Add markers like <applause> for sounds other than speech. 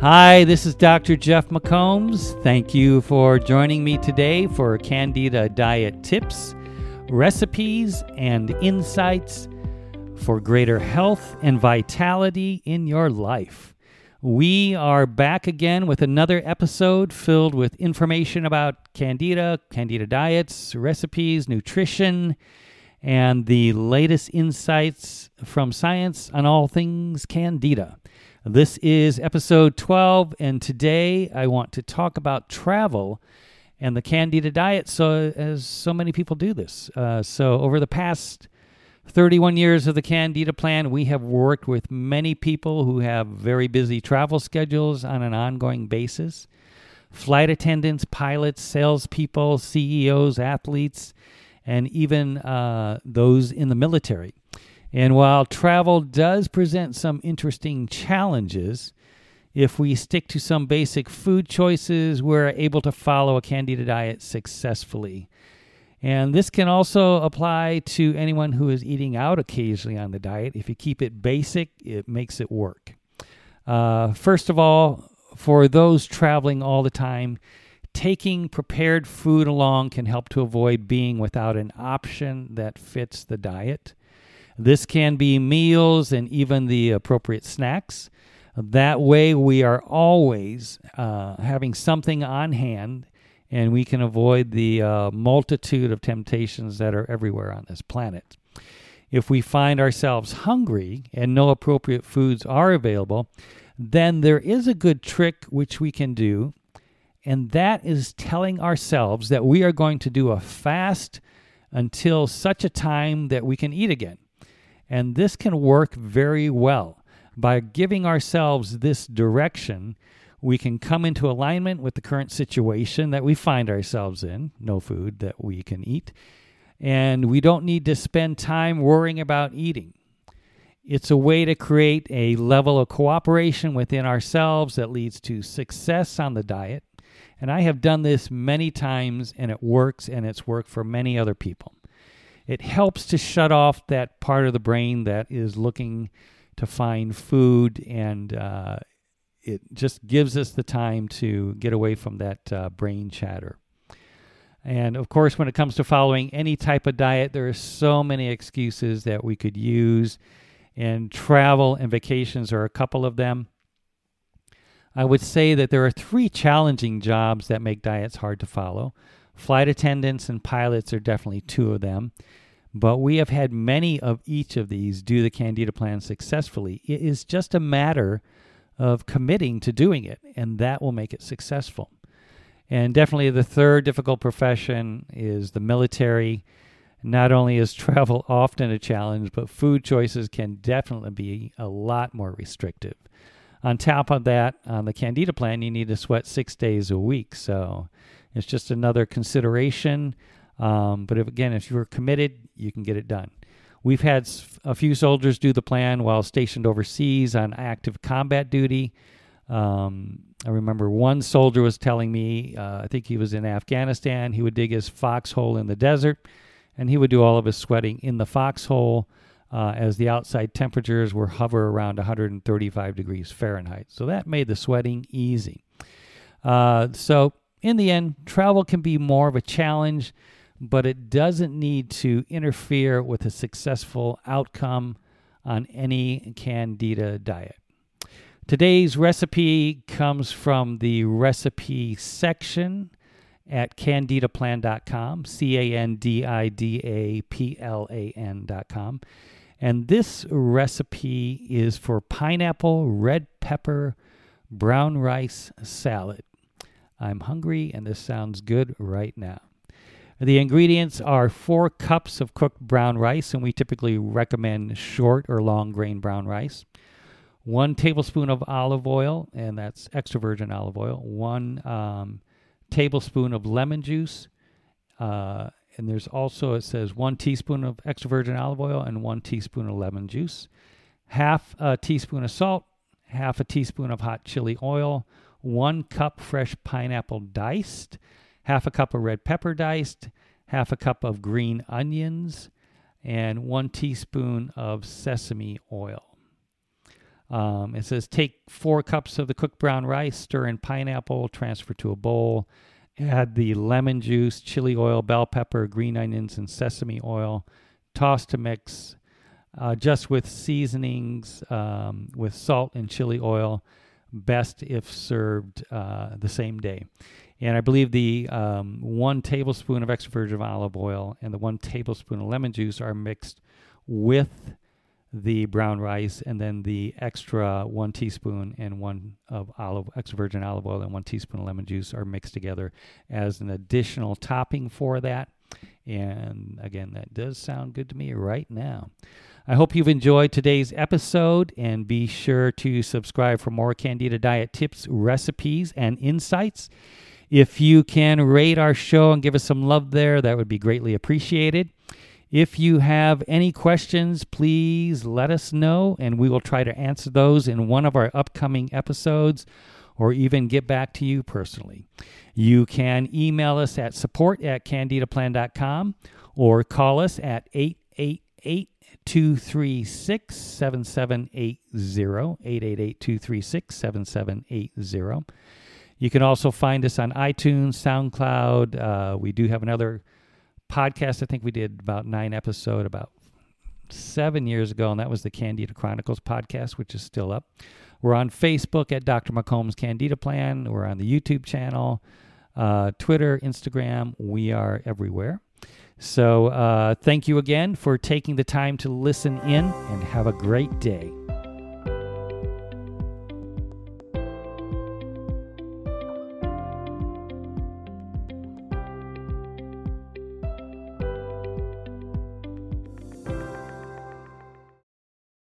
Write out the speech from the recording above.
Hi, this is Dr. Jeff McCombs. Thank you for joining me today for Candida Diet Tips, recipes, and insights for greater health and vitality in your life. We are back again with another episode filled with information about Candida, Candida diets, recipes, nutrition, and the latest insights from science on all things Candida. This is episode 12, and today I want to talk about travel and the Candida diet. So, as so many people do this, uh, so over the past 31 years of the Candida plan, we have worked with many people who have very busy travel schedules on an ongoing basis flight attendants, pilots, salespeople, CEOs, athletes, and even uh, those in the military. And while travel does present some interesting challenges, if we stick to some basic food choices, we're able to follow a candida diet successfully. And this can also apply to anyone who is eating out occasionally on the diet. If you keep it basic, it makes it work. Uh, first of all, for those traveling all the time, taking prepared food along can help to avoid being without an option that fits the diet. This can be meals and even the appropriate snacks. That way, we are always uh, having something on hand and we can avoid the uh, multitude of temptations that are everywhere on this planet. If we find ourselves hungry and no appropriate foods are available, then there is a good trick which we can do, and that is telling ourselves that we are going to do a fast until such a time that we can eat again. And this can work very well. By giving ourselves this direction, we can come into alignment with the current situation that we find ourselves in no food that we can eat. And we don't need to spend time worrying about eating. It's a way to create a level of cooperation within ourselves that leads to success on the diet. And I have done this many times and it works, and it's worked for many other people it helps to shut off that part of the brain that is looking to find food and uh, it just gives us the time to get away from that uh, brain chatter. And of course, when it comes to following any type of diet, there are so many excuses that we could use, and travel and vacations are a couple of them. I would say that there are three challenging jobs that make diets hard to follow. Flight attendants and pilots are definitely two of them. But we have had many of each of these do the Candida plan successfully. It is just a matter of committing to doing it, and that will make it successful. And definitely the third difficult profession is the military. Not only is <laughs> travel often a challenge, but food choices can definitely be a lot more restrictive. On top of that, on the Candida plan, you need to sweat six days a week. So it's just another consideration. Um, but if, again, if you're committed, you can get it done. We've had a few soldiers do the plan while stationed overseas on active combat duty. Um, I remember one soldier was telling me, uh, I think he was in Afghanistan, he would dig his foxhole in the desert and he would do all of his sweating in the foxhole uh, as the outside temperatures were hover around 135 degrees Fahrenheit. So that made the sweating easy. Uh, so in the end, travel can be more of a challenge but it doesn't need to interfere with a successful outcome on any candida diet. Today's recipe comes from the recipe section at candidaplan.com, C A N D I D A P L A N.com. And this recipe is for pineapple, red pepper, brown rice salad. I'm hungry and this sounds good right now. The ingredients are four cups of cooked brown rice, and we typically recommend short or long grain brown rice. One tablespoon of olive oil, and that's extra virgin olive oil. One um, tablespoon of lemon juice. Uh, and there's also, it says one teaspoon of extra virgin olive oil and one teaspoon of lemon juice. Half a teaspoon of salt, half a teaspoon of hot chili oil, one cup fresh pineapple diced half a cup of red pepper diced, half a cup of green onions, and one teaspoon of sesame oil. Um, it says take four cups of the cooked brown rice, stir in pineapple, transfer to a bowl, add the lemon juice, chili oil, bell pepper, green onions, and sesame oil. Toss to mix, uh, just with seasonings, um, with salt and chili oil. Best if served uh, the same day. And I believe the um, one tablespoon of extra virgin olive oil and the one tablespoon of lemon juice are mixed with the brown rice, and then the extra one teaspoon and one of olive extra virgin olive oil and one teaspoon of lemon juice are mixed together as an additional topping for that. And again, that does sound good to me right now. I hope you've enjoyed today's episode and be sure to subscribe for more Candida diet tips, recipes, and insights. If you can rate our show and give us some love there, that would be greatly appreciated. If you have any questions, please let us know, and we will try to answer those in one of our upcoming episodes or even get back to you personally. You can email us at support at candidaplan.com or call us at 888 236 7780. 888 236 7780. You can also find us on iTunes, SoundCloud. Uh, we do have another podcast. I think we did about nine episode about seven years ago, and that was the Candida Chronicles podcast, which is still up. We're on Facebook at Dr. McCombs Candida Plan. We're on the YouTube channel, uh, Twitter, Instagram. We are everywhere. So uh, thank you again for taking the time to listen in, and have a great day.